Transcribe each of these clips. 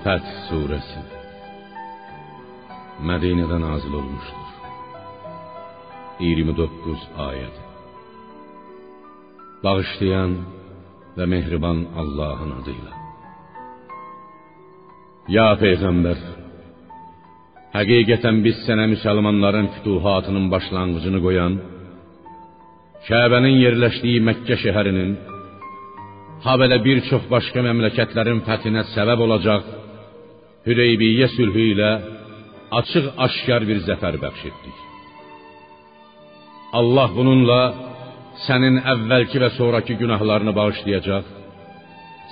Fəth surəsi Mədinədə nazil olmuşdur. 29 ayət. Bağışlayan və mehriban Allahın adıyla. Ya peyğəmbər, həqiqətən biz sənə müsəlmanların fütuhatının başlanğıcını qoyan, Kəbənin yerləşdiyi Məkkə şəhərinin ha belə bir çox başqa məmləkətlərin fəthinə səbəb olacaq Hüdeybiyyə sülhü ilə açıq-aşkar bir zəfər bəxş etdik. Allah bununla sənin əvvəlki və sonrakı günahlarını bağışlayacaq,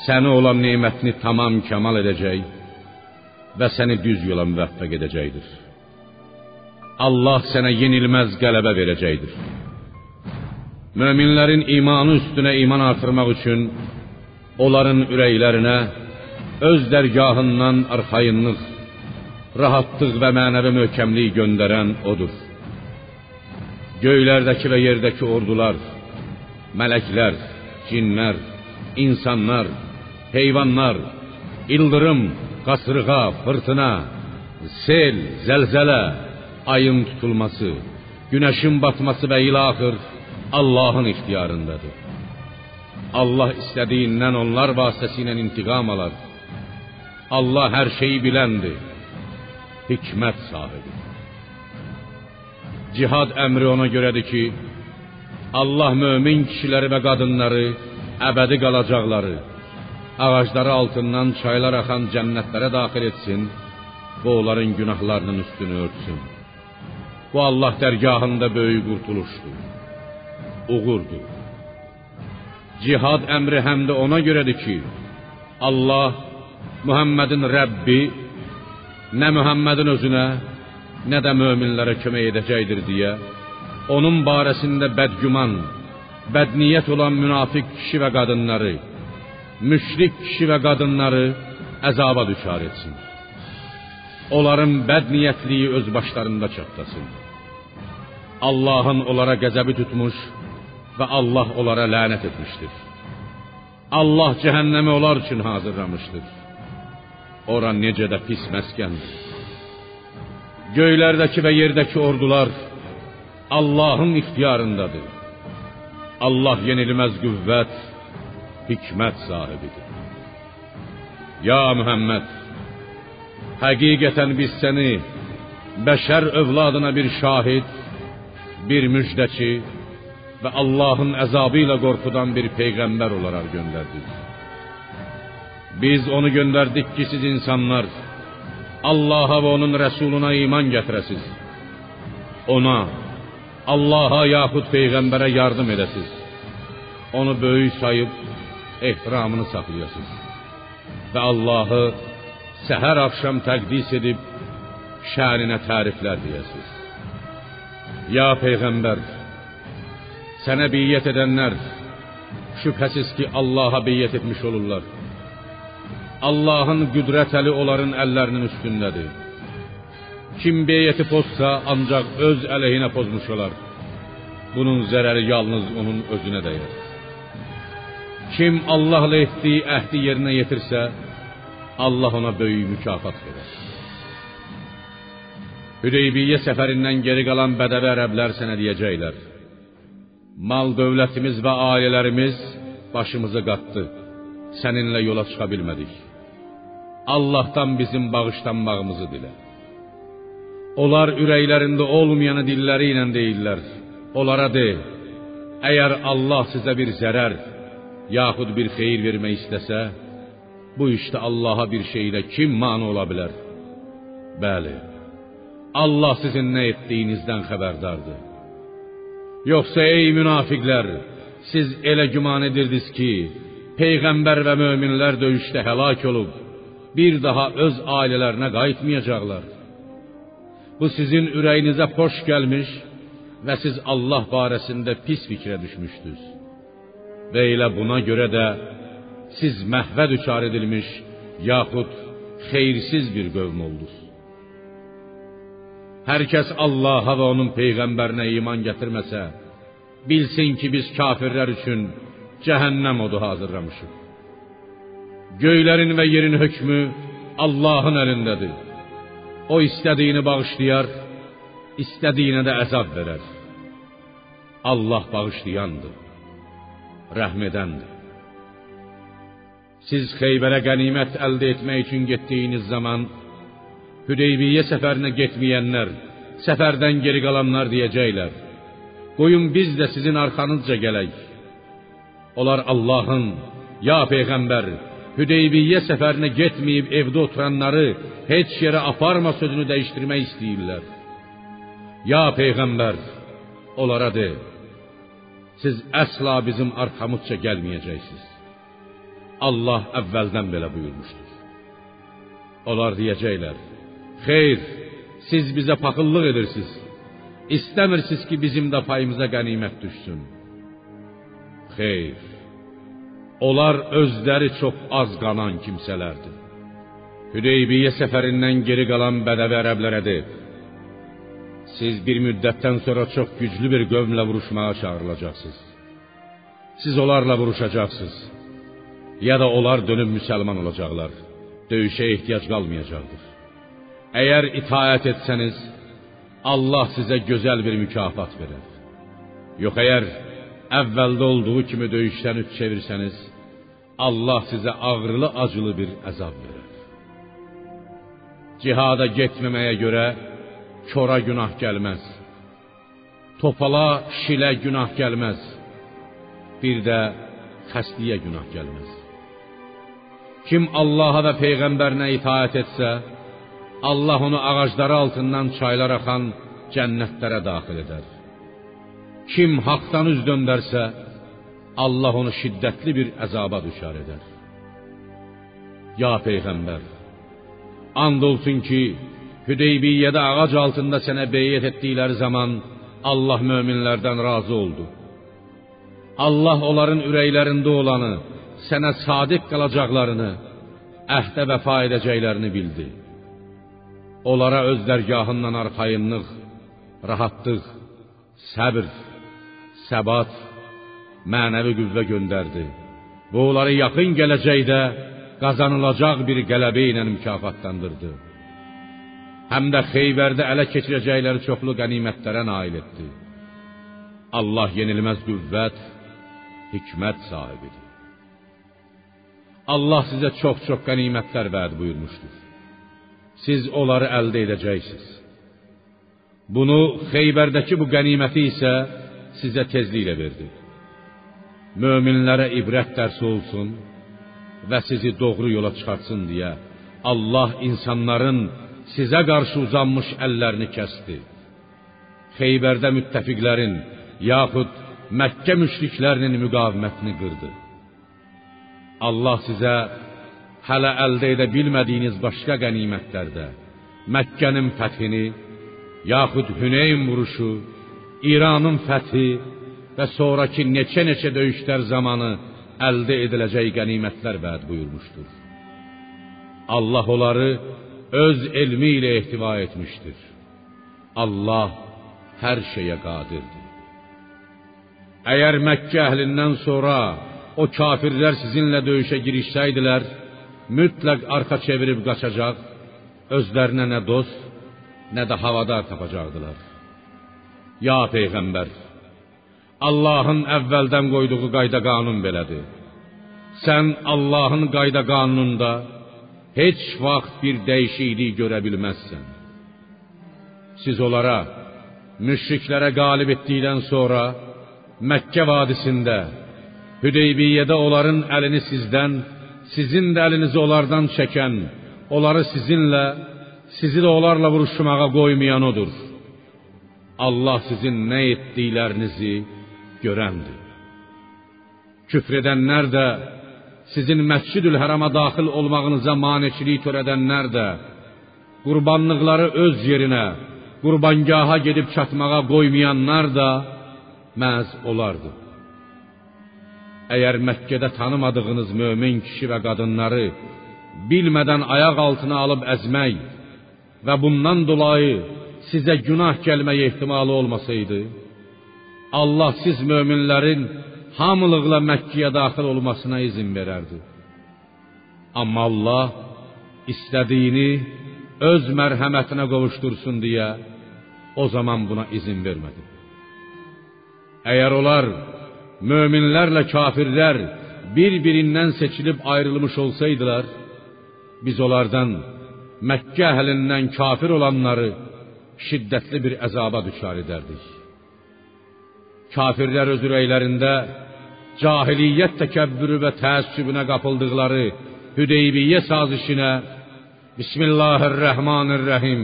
səni olan nemətini tamam kəmal edəcək və səni düz yola müvəffəq edəcəkdir. Allah sənə yenilməz qələbə verəcəkdir. Möminlərin imanı üstünə iman artırmaq üçün onların ürəklərinə öz dərgahından arxayınlıq, rahatlıq və mənəvi möhkəmlik göndərən odur. Göylərdəki və yerdəki ordular, mələklər, cinlər, insanlar, heyvanlar, ildırım, qasırğa, fırtına, sel, zəlzələ, ayın tutulması, günəşin batması və ilaxır Allahın ixtiyarındadır. Allah istədiyindən onlar vasitəsilə intiqam alar. Allah hər şeyi biləndir, hikmət sahibidir. Cihad əmri ona görədir ki, Allah mömin kişiləri və qadınları əbədi qalacaqları, ağacları altından çaylar axan cənnətlərə daxil etsin və onların günahlarının üstünü örtsün. Bu Allah dərgahında böyük qurtuluşdur, uğurdur. Cihad əmri həm də ona görədir ki, Allah Muhammedin Rəbbi nə Muhammedin özünə, nə də möminlərə kömək edəcəkdir deyə onun barəsində bədgüman, bədniyyət olan münafiq kişi və qadınları, müşrik kişi və qadınları əzaba düçar etsin. Onların bədniyyətliyi öz başlarında çatlasın. Allahın onlara qəzəbi tutmuş və Allah onlara lənət etmişdir. Allah cəhənnəmi onlar üçün hazırlamışdır. Ora necə də pis məskəndir. Göylərdəki və yerdəki ordular Allahın ixtiyarındadır. Allah yenilməz qüvvət, hikmət sahibidir. Ya Muhammed, həqiqətən biz səni bəşər övladına bir şahid, bir müjdəçi və Allahın əzabı ilə qorxudan bir peyğəmbər olaraq göndərdik. Biz onu göndərdik ki, siz insanlar Allaha və onun rəsuluna iman gətirəsiz. Ona, Allaha yaxud peyğəmbərə yardım edəsiz. Onu böyük sayıb ehtiramını saxlayasınız. Və Allahı səhər axşam təqdis edib şəninə təriflər deyəsiz. Ya peyğəmbər, sənə biyyət edənlər şübhəsiz ki, Allaha biyyət etmiş olurlar. Allahın qüdrət əli onların əllərinin üstündədir. Kim beyyəti pozsa, ancaq öz əleyhinə pozmuş olar. Bunun zərəri yalnız onun özünə dəyər. Kim Allahla etdiyi əhdi yerinə yetirsə, Allah ona böyük mükafat verər. Hüdeybiyyə səfərindən geri qalan bədəvi ərəblər sənə deyəcəklər: Mal dövlətimiz və ailələrimiz başımızı qatdı. Səninlə yola çıxa bilmədik. Allahdan bizim bağışlanmağımızı dilə. Onlar ürəklərində olmayanı dilləri ilə deyirlər. Onlara de: Əgər Allah sizə bir zərər yaxud bir xeyir vermək istəsə, bu işdə Allaha bir şeylə kim mane ola bilər? Bəli. Allah sizin nə etdiyinizdən xəbərdardır. Yoxsa ey münafiqlər, siz elə güman edirdiniz ki, peyğəmbər və möminlər döyüşdə həlak olub, bir daha öz ailələrinə qayıtmayacaqlar. Bu sizin ürəyinizə xoş gəlmiş və siz Allah barəsində pis fikrə düşmüşdünüz. Və elə buna görə də siz məhvə düçar edilmiş yaxud xeyirsiz bir qövm oldunuz. Hər kəs Allaha və onun peyğəmbərinə iman gətirməsə, bilsin ki, biz kafirlər üçün cəhənnəm odu hazırlamışıq. Göylərin və yerin hökmü Allahın əlindədir. O istədiyini bağışlayar, istədiyinə də əzab verər. Allah bağışlayandır, rəhm edəndir. Siz Xeybərə qənimət əldə etmək üçün getdiyiniz zaman Hüdeybiyyə səfərinə getməyənlər, səfərdən geri qalanlar deyəcəklər: "Qoyun biz də sizin arxanızca gələk." Onlar Allahın, "Ya peyğəmbər, Hüdeybiyyə səfərinə getməyib evdə oturanları heç yerə aparma" sözünü dəyişdirmək istəyirlər. Ya peyğəmbər, onlara de: Siz əsla bizim arxamızca gəlməyəcəksiniz. Allah əvvəldən belə buyurmuşdur. Onlar deyəcəklər: Xeyr, siz bizə paxıllıq edirsiniz. İstəmirsiniz ki, bizim də payımıza qənimət düşsün. Xeyr. Onlar özləri çox az qanan kimsələrdir. Hüdeybiyyə səfərindən geri qalan bədəvi ərəblərə de: Siz bir müddətdən sonra çox güclü bir qövmlə vuruşmağa çağırılacaqsınız. Siz onlarla vuruşacaqsınız. Ya da onlar dönüb müsəlman olacaqlar. Döyüşə ehtiyac qalmayacaqdır. Əgər itaət etsəniz, Allah sizə gözəl bir mükafat verər. Yox əgər əvvəldə olduğu kimi döyüşdən üç çevirsəniz, Allah sizə ağrılı acılı bir əzab verər. Cihada getməməyə görə kora günah gəlməz. Topala, şilə günah gəlməz. Bir də xəstliyə günah gəlməz. Kim Allaha və peyğəmbərinə itaat etsə, Allah onu ağacları altından çaylar axan cənnətlərə daxil edər. Kim haqdan üz döndərsə, Allah onu şiddətli bir əzaba düşər edər. Ya peyğəmbər, and olsun ki, Hüdeybiyyədə ağac altında sənə beyət etdikləri zaman Allah möminlərdən razı oldu. Allah onların ürəklərində olanı, sənə sadiq qalacaqlarını, əhdə vəfa edəcəklərini bildi. Onlara öz dərgahından arxayınlıq, rahatlıq, səbr, səbat, mənəvi qüvvə göndərdi. Bu onları yaxın gələcəkdə qazanılacaq bir qələbə ilə mükafatlandırdı. Həm də Xeybərdə ələ keçirəcəkləri çoxlu qənimətlərə nail etdi. Allah yenilməz qüvvət, hikmət sahibidir. Allah sizə çox-çox qənimətlər vəd buyurmuşdur. Siz onları əldə edəcəksiniz. Bunu Xeybərdəki bu qəniməti isə sizə tezliklə verdi. Möminlərə ibrət dərsi olsun və sizi doğru yola çıxartsın deyə Allah insanların sizə qarşı uzanmış əllərini kəsdi. Xeybərdə müttəfiqlərin yaxud Məkkə müşriklərinin müqavimətini qırdı. Allah sizə hələ əldə edə bilmədiyiniz başqa qənimətlərdə Məkkənin fəthini, yaxud Hüneyn vuruşu, İranın fəthi və sonrakı neçə-neçə döyüşlər zamanı əldə ediləcək qənimətlər vəd buyurmuşdur. Allah onları öz elmi ilə ehtiva etmişdir. Allah hər şeyə qadirdir. Əgər Məkkə əhlindən sonra o kafirlər sizinlə döyüşə girişsəydilər, mütləq arxa çevirib qaçacaq, özlərinə nə dost, nə də havadar tapacaqdılar. Ya peyğəmbər, Allahın əvvəldən qoyduğu qayda qanun belədir. Sən Allahın qayda qanununda heç vaxt bir dəyişiklik görə bilməzsən. Siz onlara müşriklərə qalib etdikdən sonra Məkkə vadisində Hüdeybiyyədə onların əlini sizdən, sizin də əlinizi onlardan çəkən, onları sizinlə, sizi də onlarla vuruşmağa qoymayan odur. Allah sizin nə etdiklərinizi görəndir. Küfr edənlər də, sizin Məscidül Hərama daxil olmağınıza maneçilik törədənlər də, qurbanlıqları öz yerinə, qurbangaha gedib çatmağa qoymayanlar da məhz olardı. Əgər Məkkədə tanımadığınız mömin kişi və qadınları bilmədən ayaq altına alıb əzmək və bundan dolayı sizə günah gəlmək ehtimalı olmasaydı, Allah siz möminlərin hamılıqla Məkkəyə daxil olmasına izin verərdi. Amma Allah istədiyini öz mərhəmətinə qovuşdursun deyə o zaman buna izin vermədi. Əgər onlar möminlərlə kafirlər bir-birindən seçilib ayrılmış olsaydılar, biz onlardan Məkkə əhlindən kafir olanları şiddətli bir əzaba düçar edərdik. Kafirlər öz ürəklərində cahiliyyət təkəbbürü və təəssübünə qapıldıqları Hüdeybiyyə sazişinə Bismillahirrahmanirrahim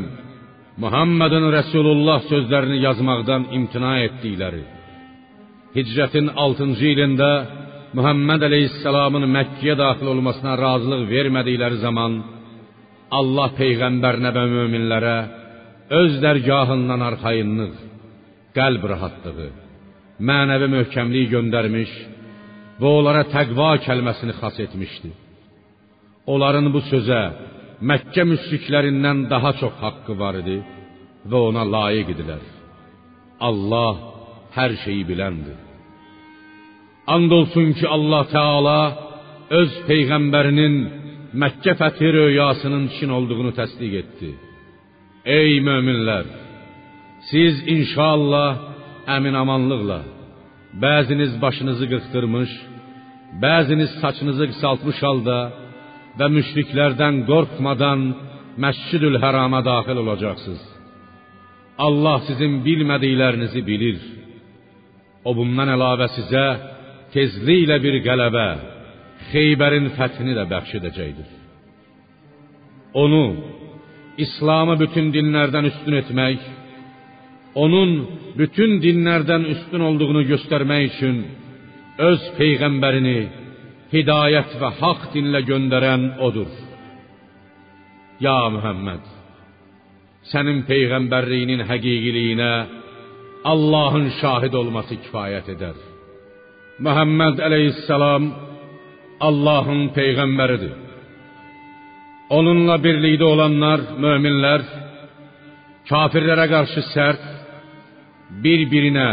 Muhammedun Resulullah sözlərini yazmaqdan imtina etdikləri Hicrətin 6-cı ilində Muhammed Əleyhisselamın Məkkəyə daxil olmasına razılıq vermədikləri zaman Allah peyğəmbərinə və möminlərə öz dərgahından arxayınlıq, qəlb rahatlığı, mənəvi möhkəmlik göndərmiş və onlara təqva kəlməsini xas etmişdi. Onların bu sözə Məkkə müşriklərindən daha çox haqqı var idi və ona layiq idilər. Allah hər şeyi biləndir. And olsun ki Allah Teala öz peyğəmbərinin Məkkə fəthi röyasının Çin olduğunu təsdiq etdi. Ey möminlər, siz inşallah əmin-amanlıqla bəziniz başınızı qırxdırmış, bəziniz saçınızı qısaltmış halda və müşriklərdən qorxmadan Məscidül Hərama daxil olacaqsınız. Allah sizin bilmədiklərinizi bilir. O bundan əlavə sizə tezliklə bir qələbə, Xeybərin fəthini də bəxş edəcəkdir. Onu İslamı bütün dinlərdən üstün etmək, onun bütün dinlərdən üstün olduğunu göstərmək üçün öz peyğəmbərini hidayət və haqq dinlə göndərən odur. Ya Muhammed, sənin peyğəmbərliyinin həqiqiliyinə Allahın şahid olması kifayət edər. Muhammed əleyhissalam Allahın peyğəmbəridir. Onunla birlikdə olanlar, möminlər kafirlərə qarşı sərt, bir-birinə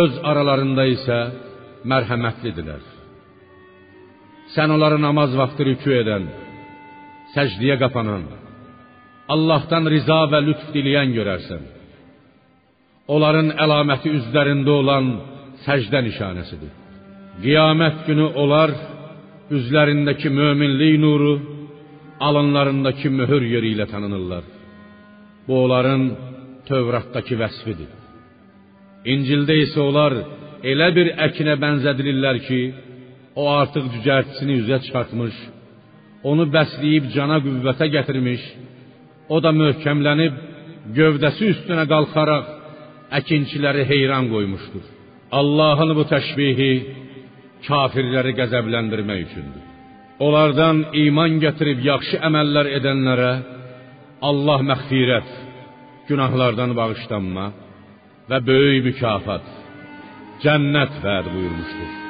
öz aralarında isə mərhəmətlidirlər. Sən onları namaz vaxtı rükû edən, səcdiyə qapanan, Allahdan riza və lütf diləyən görərsən. Onların əlaməti üzlərində olan səcdə nişanəsidir. Qiyamət günü onlar üzlərindəki möminlik nuru, alınlarındakı möhür yeri ilə tanınırlar. Bu onların Tövratdakı vəsfidir. İncildə isə onlar elə bir əkinə bənzədilirlər ki, o artıq cücərtisini üzə çıxartmış, onu bəsləyib cana qüvvətə gətirmiş, o da möhkəmlənib gövdəsi üstünə qalxaraq əkinçiləri heyran qoymuşdur. Allahın bu təşbihi kafirləri qəzəbləndirmək üçündür. Onlardan iman gətirib yaxşı əməllər edənlərə Allah məğfirət, günahlardan bağışlanma və böyük mükafat, cənnət vəd buyurmuşdur.